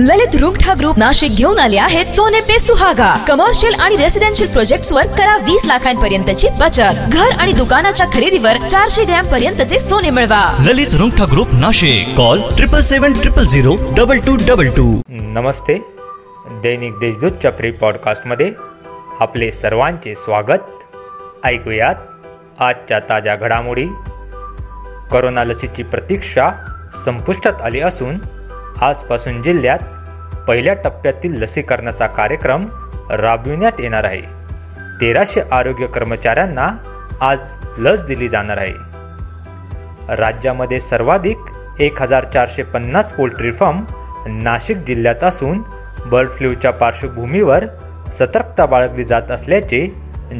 ललित Rungtha group Nashik घेऊन आले आहेत सोने पे सुहागा. कमर्शियल आणि रेसिडेन्शियल प्रोजेक्ट वर करा वीस लाखांपर्यंतची बचत. घर आणि दुकानाच्या खरेदीवर चारशे ग्रॅम पर्यंतचे सोने मिळवा. Lalit Rungtha group Nashik. Call triple seven triple zero double two double two नमस्ते. दैनिक देशदूतच्या प्री पॉडकास्टमध्ये आपले सर्वांचे स्वागत. ऐकूयात आजच्या ताज्या घडामोडी. करोना लसीची प्रतीक्षा संपुष्टात आली असून आजपासून जिल्ह्यात पहिल्या टप्प्यातील लसीकरणाचा कार्यक्रम राबविण्यात येणार आहे. तेराशे आरोग्य कर्मचाऱ्यांना आज लस दिली जाणार आहे. राज्यामध्ये सर्वाधिक एक हजार चारशे पन्नास पोल्ट्री फार्म नाशिक जिल्ह्यात असून बर्ड फ्लूच्या पार्श्वभूमीवर सतर्कता बाळगली जात असल्याचे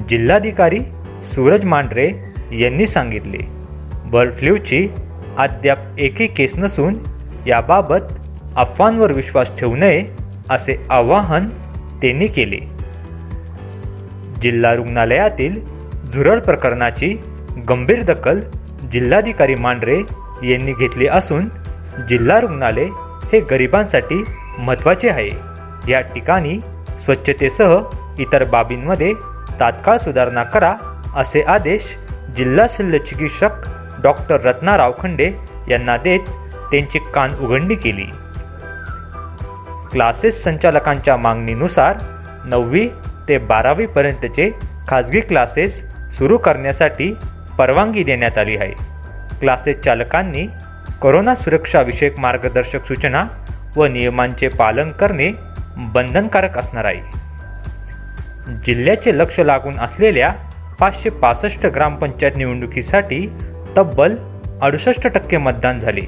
जिल्हाधिकारी सूरज मांढरे यांनी सांगितले. बर्ड फ्लूची अद्याप एकही केस नसून याबाबत अफवांवर विश्वास ठेवू नये असे आवाहन त्यांनी केले. जिल्हा रुग्णालयातील झुरळ प्रकरणाची गंभीर दखल जिल्हाधिकारी मांढरे यांनी घेतली असून जिल्हा रुग्णालय हे गरिबांसाठी महत्त्वाचे आहे. या ठिकाणी स्वच्छतेसह इतर बाबींमध्ये तात्काळ सुधारणा करा असे आदेश जिल्हा शल्यचिकित्सक डॉक्टर रत्ना रावखंडे यांना देत त्यांची कान उघडणी केली. क्लासेस संचालकांच्या मागणीनुसार नववी ते बारावीपर्यंतचे खाजगी क्लासेस सुरू करण्यासाठी परवानगी देण्यात आली आहे. क्लासेस चालकांनी करोना सुरक्षाविषयक मार्गदर्शक सूचना व नियमांचे पालन करणे बंधनकारक असणार आहे. जिल्ह्याचे लक्ष लागून असलेल्या पाचशे पासष्ट ग्रामपंचायत निवडणुकीसाठी तब्बल अडुसष्ट टक्के मतदान झाले.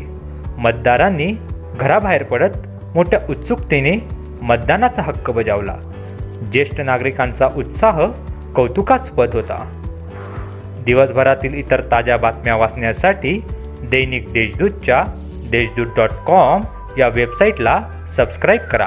मतदारांनी घराबाहेर पडत मोठ्या उत्सुकतेने मतदानाचा हक्क बजावला. ज्येष्ठ नागरिकांचा उत्साह कौतुकास्पद होता. दिवसभरातील इतर ताज्या बातम्या वाचण्यासाठी दैनिक देशदूतच्या देशदूत डॉट कॉम या वेबसाईटला सबस्क्राईब करा.